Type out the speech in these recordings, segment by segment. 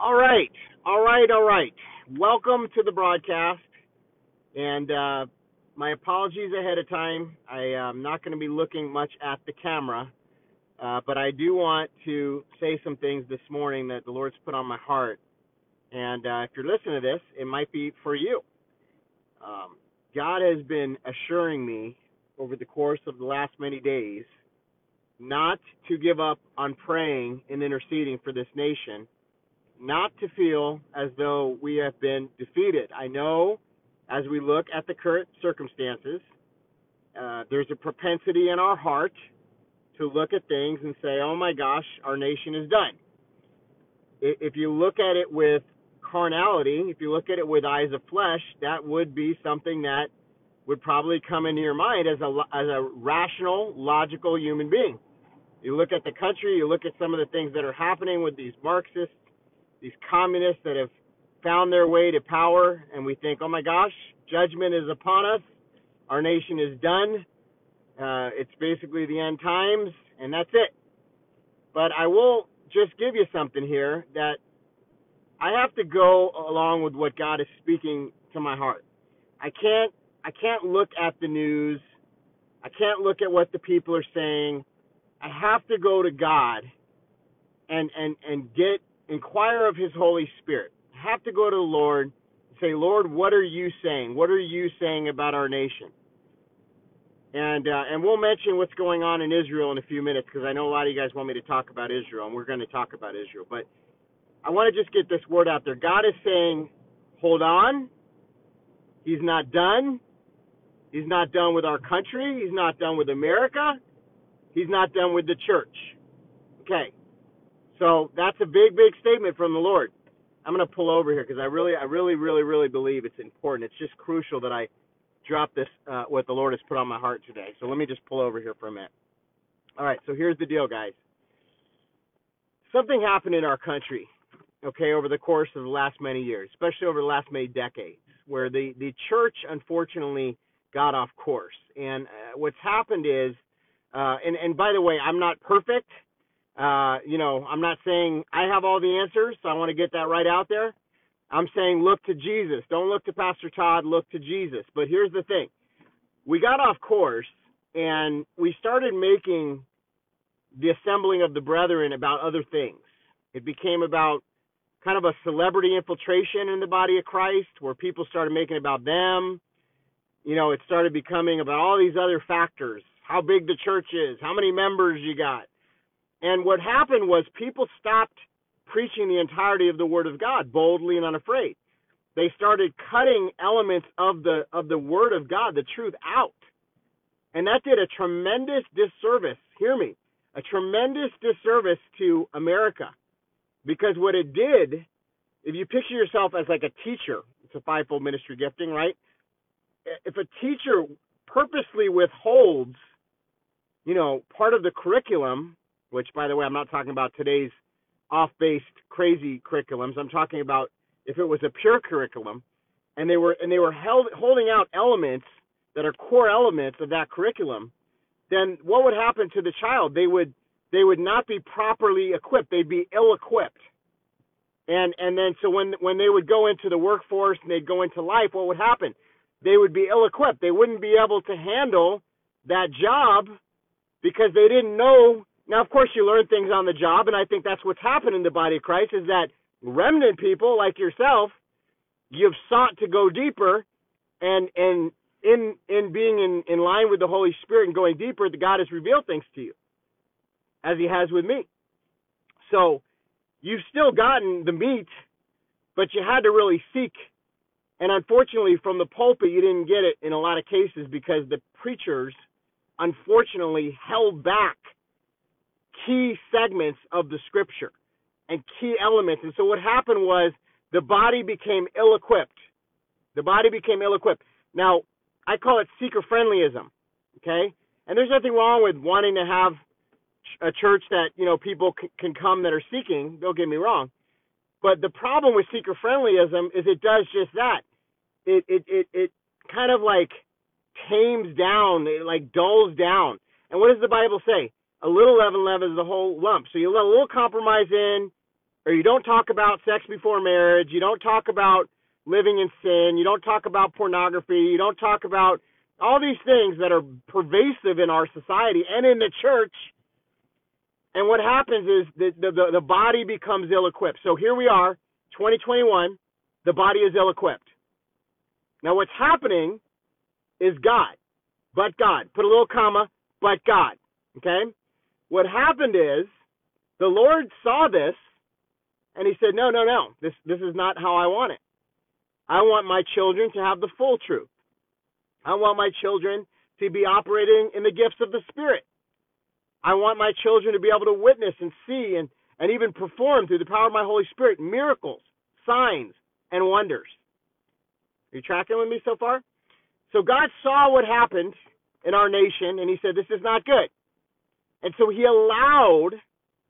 All right, all right, all right. Welcome to the broadcast, and uh, my apologies ahead of time. I am not going to be looking much at the camera, uh, but I do want to say some things this morning that the Lord's put on my heart. And uh, if you're listening to this, it might be for you. Um, God has been assuring me over the course of the last many days not to give up on praying and interceding for this nation not to feel as though we have been defeated. I know as we look at the current circumstances, uh, there's a propensity in our heart to look at things and say, oh my gosh, our nation is done. If you look at it with carnality, if you look at it with eyes of flesh, that would be something that would probably come into your mind as a, as a rational, logical human being. You look at the country, you look at some of the things that are happening with these Marxists these communists that have found their way to power, and we think, oh my gosh, judgment is upon us. Our nation is done. Uh, it's basically the end times, and that's it. But I will just give you something here that I have to go along with what God is speaking to my heart. I can't I can't look at the news. I can't look at what the people are saying. I have to go to God and and and get inquire of his Holy Spirit. Have to go to the Lord and say, Lord, what are you saying? What are you saying about our nation? And uh, and we'll mention what's going on in Israel in a few minutes because I know a lot of you guys want me to talk about Israel, and we're going to talk about Israel. But I want to just get this word out there. God is saying, hold on. He's not done. He's not done with our country. He's not done with America. He's not done with the church. Okay. So that's a big, big statement from the Lord. I'm going to pull over here because I really, I really, really, really believe it's important. It's just crucial that I drop this, uh, what the Lord has put on my heart today. So let me just pull over here for a minute. All right, so here's the deal, guys. Something happened in our country, okay, over the course of the last many years, especially over the last many decades, where the, the church unfortunately got off course. And uh, what's happened is, uh, and, and by the way, I'm not perfect. Uh, you know, I'm not saying I have all the answers, so I want to get that right out there. I'm saying look to Jesus. Don't look to Pastor Todd, look to Jesus. But here's the thing we got off course and we started making the assembling of the brethren about other things. It became about kind of a celebrity infiltration in the body of Christ where people started making about them. You know, it started becoming about all these other factors how big the church is, how many members you got and what happened was people stopped preaching the entirety of the word of God boldly and unafraid. They started cutting elements of the of the word of God, the truth out. And that did a tremendous disservice, hear me, a tremendous disservice to America. Because what it did, if you picture yourself as like a teacher, it's a fivefold ministry gifting, right? If a teacher purposely withholds, you know, part of the curriculum which, by the way, I'm not talking about today's off-based crazy curriculums. I'm talking about if it was a pure curriculum, and they were and they were held holding out elements that are core elements of that curriculum, then what would happen to the child? They would they would not be properly equipped. They'd be ill-equipped. And and then so when when they would go into the workforce and they'd go into life, what would happen? They would be ill-equipped. They wouldn't be able to handle that job because they didn't know now, of course, you learn things on the job, and I think that's what's happened in the body of Christ is that remnant people like yourself, you've sought to go deeper, and and in in being in in line with the Holy Spirit and going deeper, the God has revealed things to you, as He has with me. So, you've still gotten the meat, but you had to really seek. And unfortunately, from the pulpit, you didn't get it in a lot of cases because the preachers, unfortunately, held back key segments of the scripture and key elements. And so what happened was the body became ill equipped. The body became ill equipped. Now, I call it seeker friendlyism. Okay? And there's nothing wrong with wanting to have a church that, you know, people c- can come that are seeking. Don't get me wrong. But the problem with seeker friendlyism is it does just that. It, it, it, it kind of like tames down, it like dulls down. And what does the Bible say? A little leaven leavens the whole lump. So you let a little compromise in, or you don't talk about sex before marriage, you don't talk about living in sin, you don't talk about pornography, you don't talk about all these things that are pervasive in our society and in the church. And what happens is the, the, the body becomes ill equipped. So here we are, 2021, the body is ill equipped. Now, what's happening is God, but God. Put a little comma, but God. Okay? What happened is the Lord saw this and he said, No, no, no. This this is not how I want it. I want my children to have the full truth. I want my children to be operating in the gifts of the Spirit. I want my children to be able to witness and see and, and even perform through the power of my Holy Spirit miracles, signs, and wonders. Are you tracking with me so far? So God saw what happened in our nation and he said, This is not good. And so he allowed,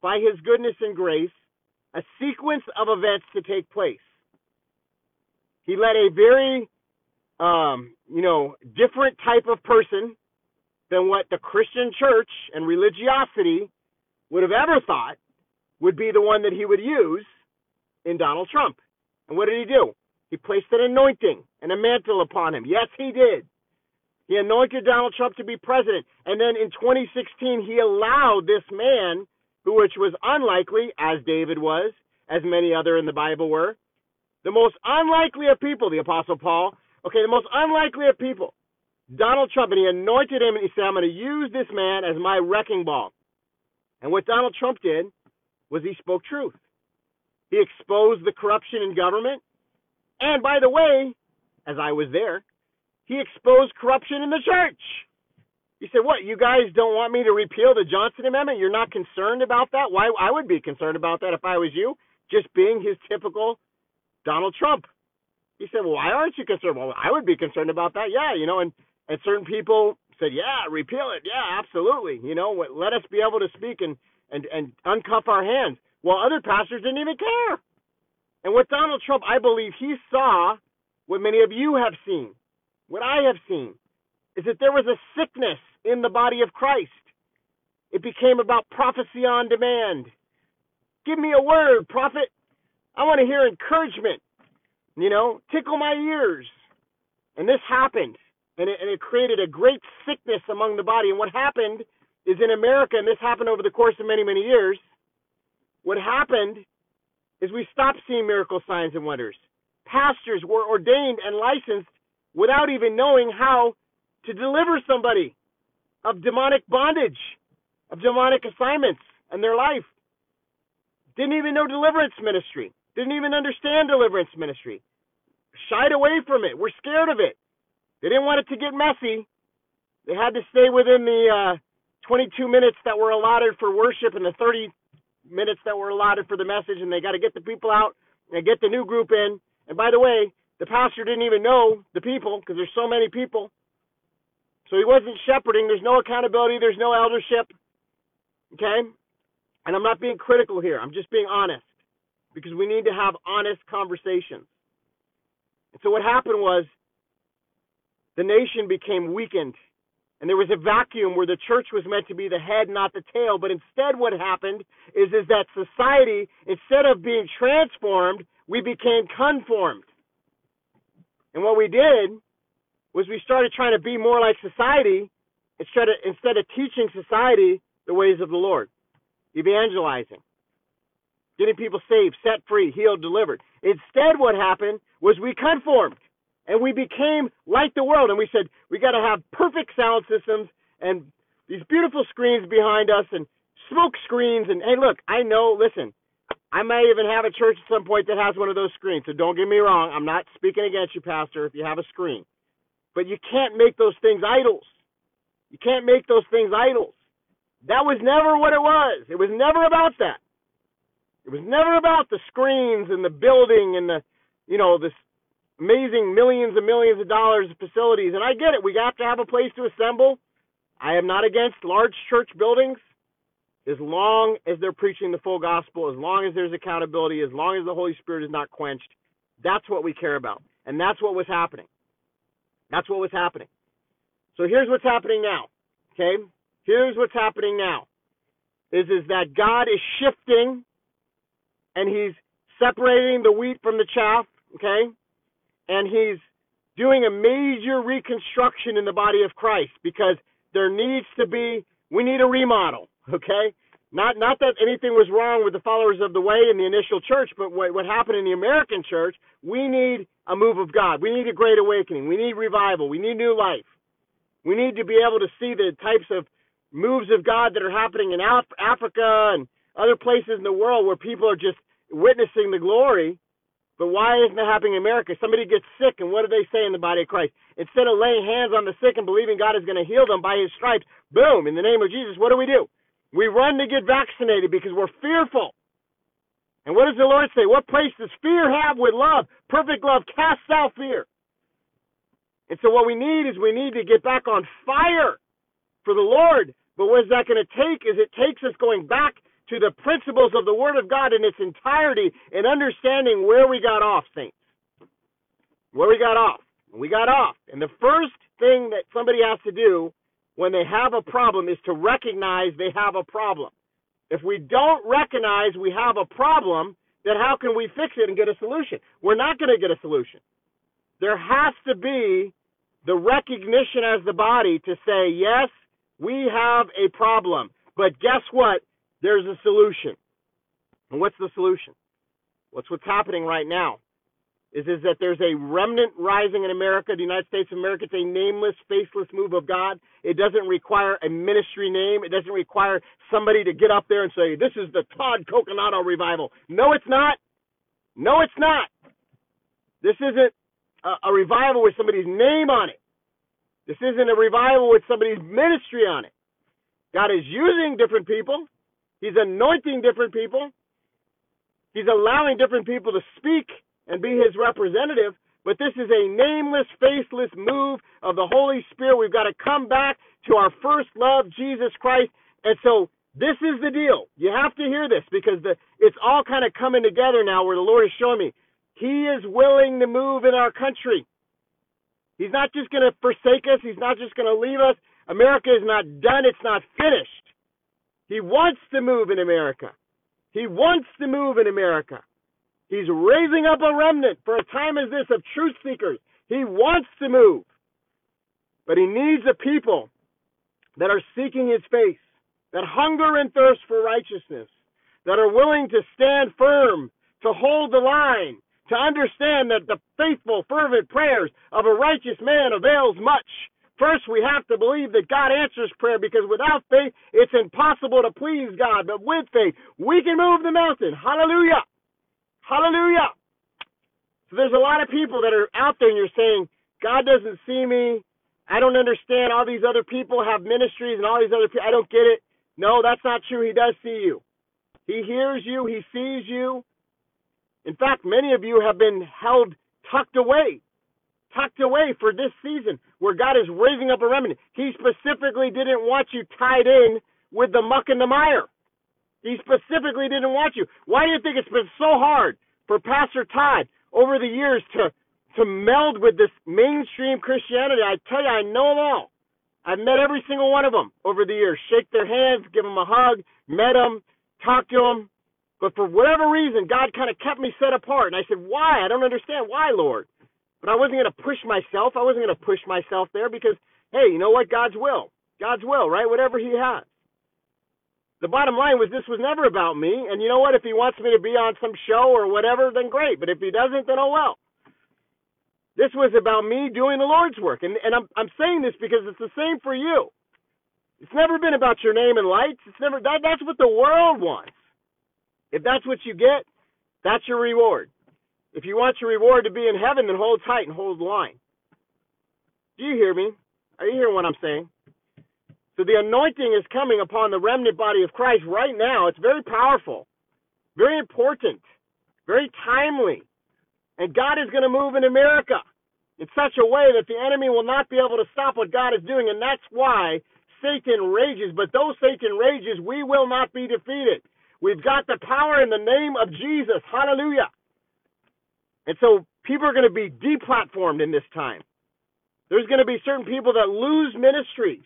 by his goodness and grace, a sequence of events to take place. He let a very, um, you know, different type of person than what the Christian church and religiosity would have ever thought would be the one that he would use in Donald Trump. And what did he do? He placed an anointing and a mantle upon him. Yes, he did. He anointed Donald Trump to be president. And then in 2016, he allowed this man, who which was unlikely, as David was, as many other in the Bible were, the most unlikely of people, the Apostle Paul, okay, the most unlikely of people, Donald Trump, and he anointed him and he said, I'm going to use this man as my wrecking ball. And what Donald Trump did was he spoke truth. He exposed the corruption in government. And by the way, as I was there, he exposed corruption in the church. He said, What, you guys don't want me to repeal the Johnson Amendment? You're not concerned about that? Why I would be concerned about that if I was you, just being his typical Donald Trump. He said, Well, why aren't you concerned? Well, I would be concerned about that, yeah, you know, and, and certain people said, Yeah, repeal it, yeah, absolutely. You know, let us be able to speak and, and, and uncuff our hands. Well, other pastors didn't even care. And with Donald Trump, I believe he saw what many of you have seen what I have seen is that there was a sickness in the body of Christ. It became about prophecy on demand. Give me a word, prophet. I want to hear encouragement. You know, tickle my ears. And this happened. And it, and it created a great sickness among the body. And what happened is in America, and this happened over the course of many, many years, what happened is we stopped seeing miracle signs and wonders. Pastors were ordained and licensed without even knowing how to deliver somebody of demonic bondage, of demonic assignments and their life. Didn't even know deliverance ministry. Didn't even understand deliverance ministry. Shied away from it. We're scared of it. They didn't want it to get messy. They had to stay within the uh, 22 minutes that were allotted for worship and the 30 minutes that were allotted for the message, and they got to get the people out and get the new group in. And by the way, the pastor didn't even know the people because there's so many people. So he wasn't shepherding. There's no accountability. There's no eldership. Okay? And I'm not being critical here. I'm just being honest because we need to have honest conversations. And so what happened was the nation became weakened and there was a vacuum where the church was meant to be the head, not the tail. But instead, what happened is, is that society, instead of being transformed, we became conformed. And what we did was we started trying to be more like society instead of, instead of teaching society the ways of the Lord, evangelizing, getting people saved, set free, healed, delivered. Instead, what happened was we conformed and we became like the world. And we said, we got to have perfect sound systems and these beautiful screens behind us and smoke screens. And hey, look, I know, listen, I may even have a church at some point that has one of those screens. So don't get me wrong. I'm not speaking against you, Pastor, if you have a screen. But you can't make those things idols. You can't make those things idols. That was never what it was. It was never about that. It was never about the screens and the building and the, you know, this amazing millions and millions of dollars of facilities. And I get it. We have to have a place to assemble. I am not against large church buildings as long as they're preaching the full gospel, as long as there's accountability, as long as the Holy Spirit is not quenched, that's what we care about. And that's what was happening. That's what was happening. So here's what's happening now. Okay? Here's what's happening now. Is is that God is shifting and he's separating the wheat from the chaff, okay? And he's doing a major reconstruction in the body of Christ because there needs to be we need a remodel, okay? Not not that anything was wrong with the followers of the way in the initial church, but what what happened in the American church, we need a move of God. We need a great awakening. We need revival. We need new life. We need to be able to see the types of moves of God that are happening in Af- Africa and other places in the world where people are just witnessing the glory. But why isn't it happening in America? Somebody gets sick, and what do they say in the body of Christ? Instead of laying hands on the sick and believing God is going to heal them by his stripes, boom, in the name of Jesus, what do we do? We run to get vaccinated because we're fearful. And what does the Lord say? What place does fear have with love? Perfect love casts out fear. And so what we need is we need to get back on fire for the Lord. But what is that going to take? Is it takes us going back to the principles of the Word of God in its entirety and understanding where we got off, saints. Where we got off. We got off. And the first thing that somebody has to do when they have a problem is to recognize they have a problem. If we don't recognize we have a problem, then how can we fix it and get a solution? We're not going to get a solution. There has to be the recognition as the body to say, yes, we have a problem. But guess what? There's a solution. And what's the solution? What's what's happening right now? Is is that there's a remnant rising in America, the United States of America. It's a nameless, faceless move of God. It doesn't require a ministry name. It doesn't require somebody to get up there and say, "This is the Todd Coconato revival." No, it's not. No, it's not. This isn't a, a revival with somebody's name on it. This isn't a revival with somebody's ministry on it. God is using different people. He's anointing different people. He's allowing different people to speak and be his representative. But this is a nameless, faceless move of the Holy Spirit. We've got to come back to our first love, Jesus Christ. And so this is the deal. You have to hear this because the, it's all kind of coming together now where the Lord is showing me. He is willing to move in our country. He's not just going to forsake us. He's not just going to leave us. America is not done. It's not finished. He wants to move in America. He wants to move in America. He's raising up a remnant for a time as this of truth seekers. He wants to move. But he needs a people that are seeking his face, that hunger and thirst for righteousness, that are willing to stand firm, to hold the line, to understand that the faithful, fervent prayers of a righteous man avails much. First, we have to believe that God answers prayer because without faith, it's impossible to please God. But with faith, we can move the mountain. Hallelujah. Hallelujah. So there's a lot of people that are out there and you're saying, God doesn't see me. I don't understand. All these other people have ministries and all these other people. I don't get it. No, that's not true. He does see you. He hears you. He sees you. In fact, many of you have been held tucked away tucked away for this season where God is raising up a remnant. He specifically didn't want you tied in with the muck and the mire. He specifically didn't want you. Why do you think it's been so hard for Pastor Todd over the years to to meld with this mainstream Christianity? I tell you, I know them all. I've met every single one of them over the years. Shake their hands, give them a hug, met them, talked to them. But for whatever reason, God kind of kept me set apart. And I said, Why? I don't understand. Why, Lord? But I wasn't going to push myself. I wasn't going to push myself there because, hey, you know what? God's will. God's will, right? Whatever He has. The bottom line was this was never about me. And you know what? If He wants me to be on some show or whatever, then great. But if He doesn't, then oh well. This was about me doing the Lord's work. And, and I'm, I'm saying this because it's the same for you. It's never been about your name and lights. It's never that. That's what the world wants. If that's what you get, that's your reward. If you want your reward to be in heaven, then hold tight and hold the line. Do you hear me? Are you hearing what I'm saying? So the anointing is coming upon the remnant body of Christ right now. It's very powerful, very important, very timely. And God is going to move in America in such a way that the enemy will not be able to stop what God is doing. And that's why Satan rages. But though Satan rages, we will not be defeated. We've got the power in the name of Jesus. Hallelujah. And so people are going to be deplatformed in this time. There's going to be certain people that lose ministries.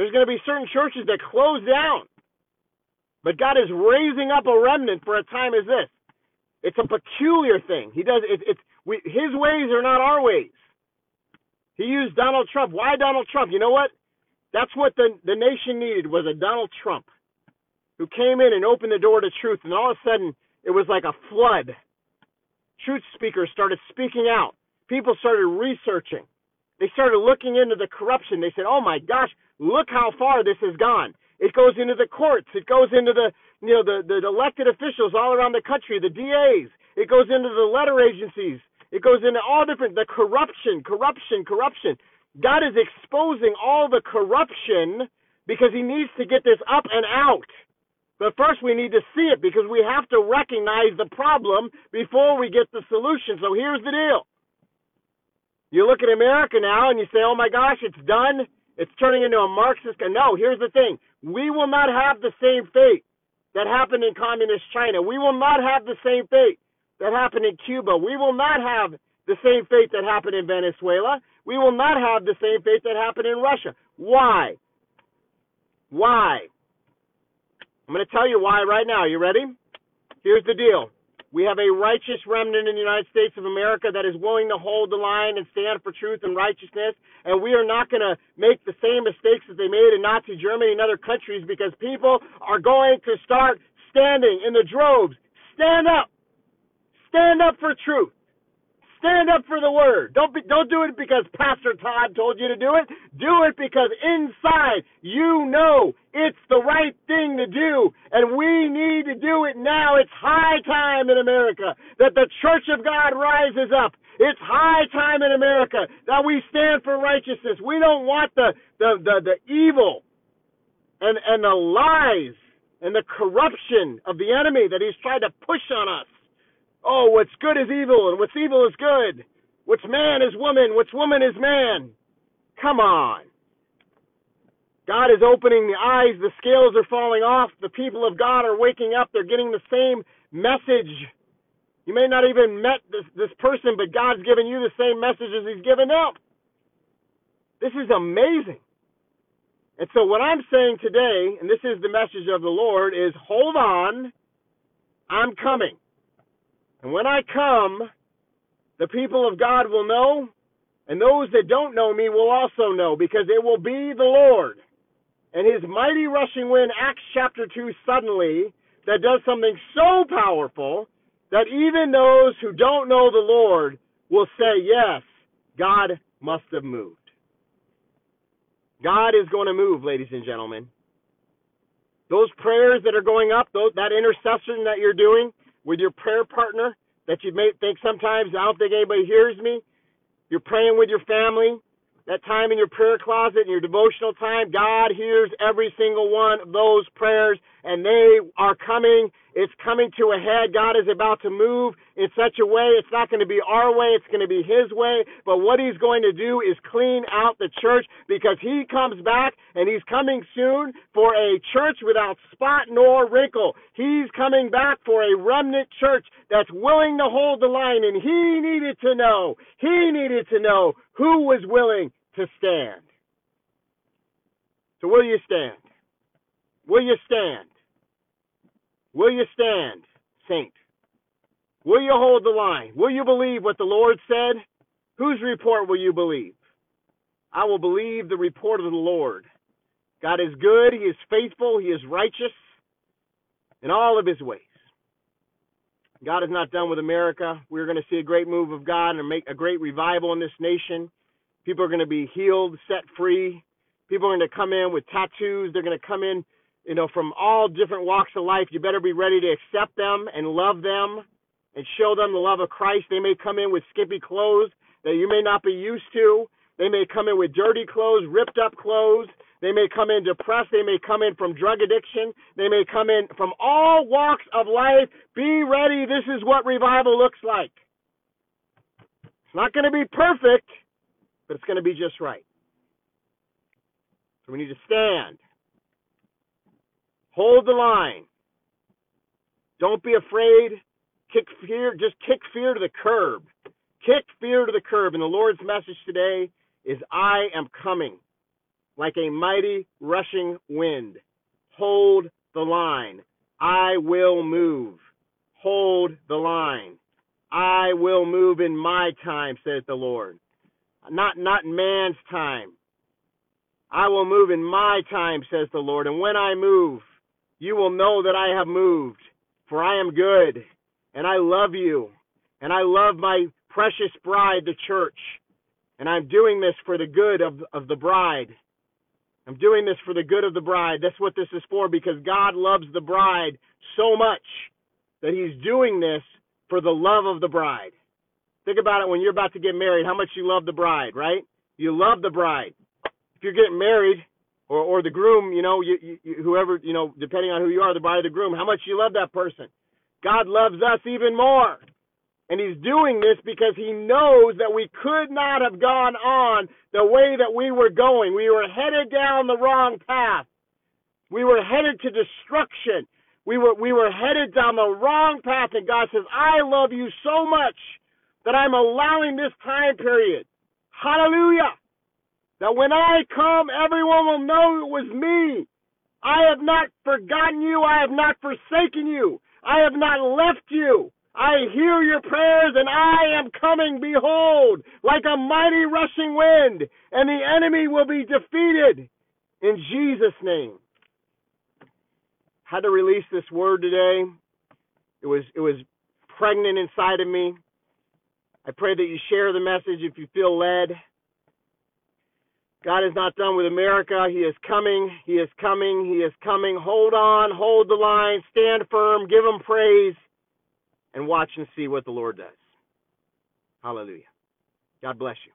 There's going to be certain churches that close down. But God is raising up a remnant for a time as this. It's a peculiar thing. He does it, it's we, his ways are not our ways. He used Donald Trump. Why Donald Trump? You know what? That's what the the nation needed was a Donald Trump who came in and opened the door to truth and all of a sudden it was like a flood. Truth speakers started speaking out. People started researching. They started looking into the corruption. They said, "Oh my gosh, look how far this has gone." It goes into the courts. It goes into the you know the, the elected officials all around the country, the DAs. It goes into the letter agencies. It goes into all different the corruption, corruption, corruption. God is exposing all the corruption because he needs to get this up and out. But first we need to see it because we have to recognize the problem before we get the solution. So here's the deal. You look at America now and you say, "Oh my gosh, it's done. It's turning into a Marxist." No, here's the thing. We will not have the same fate that happened in communist China. We will not have the same fate that happened in Cuba. We will not have the same fate that happened in Venezuela. We will not have the same fate that happened in Russia. Why? Why? I'm going to tell you why right now. You ready? Here's the deal. We have a righteous remnant in the United States of America that is willing to hold the line and stand for truth and righteousness. And we are not going to make the same mistakes that they made in Nazi Germany and other countries because people are going to start standing in the droves. Stand up. Stand up for truth. Stand up for the word. Don't be, don't do it because Pastor Todd told you to do it. Do it because inside you know it's the right thing to do, and we need to do it now. It's high time in America that the Church of God rises up. It's high time in America that we stand for righteousness. We don't want the the the, the evil and and the lies and the corruption of the enemy that he's tried to push on us. Oh, what's good is evil, and what's evil is good. What's man is woman, what's woman is man. Come on. God is opening the eyes, the scales are falling off, the people of God are waking up, they're getting the same message. You may not even met this, this person, but God's given you the same message as He's given them. This is amazing. And so, what I'm saying today, and this is the message of the Lord, is hold on, I'm coming. And when I come, the people of God will know, and those that don't know me will also know, because it will be the Lord and his mighty rushing wind, Acts chapter 2, suddenly, that does something so powerful that even those who don't know the Lord will say, Yes, God must have moved. God is going to move, ladies and gentlemen. Those prayers that are going up, those, that intercession that you're doing, with your prayer partner that you may think sometimes I don't think anybody hears me. You're praying with your family. That time in your prayer closet and your devotional time, God hears every single one of those prayers and they are coming it's coming to a head. God is about to move in such a way. It's not going to be our way. It's going to be His way. But what He's going to do is clean out the church because He comes back and He's coming soon for a church without spot nor wrinkle. He's coming back for a remnant church that's willing to hold the line. And He needed to know, He needed to know who was willing to stand. So will you stand? Will you stand? Will you stand, saint? Will you hold the line? Will you believe what the Lord said? Whose report will you believe? I will believe the report of the Lord. God is good, He is faithful, He is righteous in all of His ways. God is not done with America. We're going to see a great move of God and make a great revival in this nation. People are going to be healed, set free. People are going to come in with tattoos. They're going to come in you know, from all different walks of life. You better be ready to accept them and love them and show them the love of Christ. They may come in with skimpy clothes that you may not be used to. They may come in with dirty clothes, ripped up clothes. They may come in depressed. They may come in from drug addiction. They may come in from all walks of life. Be ready. This is what revival looks like. It's not going to be perfect, but it's going to be just right. So we need to stand Hold the line. Don't be afraid. Kick fear, just kick fear to the curb. Kick fear to the curb. And the Lord's message today is I am coming like a mighty rushing wind. Hold the line. I will move. Hold the line. I will move in my time, says the Lord. Not not man's time. I will move in my time, says the Lord. And when I move, you will know that I have moved. For I am good, and I love you, and I love my precious bride, the church. And I'm doing this for the good of, of the bride. I'm doing this for the good of the bride. That's what this is for because God loves the bride so much that He's doing this for the love of the bride. Think about it when you're about to get married, how much you love the bride, right? You love the bride. If you're getting married, or or the groom, you know, you, you, whoever, you know, depending on who you are, the bride the groom, how much you love that person. God loves us even more. And he's doing this because he knows that we could not have gone on the way that we were going. We were headed down the wrong path. We were headed to destruction. We were we were headed down the wrong path and God says, "I love you so much that I'm allowing this time period." Hallelujah. That when I come, everyone will know it was me. I have not forgotten you. I have not forsaken you. I have not left you. I hear your prayers and I am coming, behold, like a mighty rushing wind, and the enemy will be defeated in Jesus' name. Had to release this word today. It was it was pregnant inside of me. I pray that you share the message if you feel led. God is not done with America. He is coming. He is coming. He is coming. Hold on. Hold the line. Stand firm. Give him praise and watch and see what the Lord does. Hallelujah. God bless you.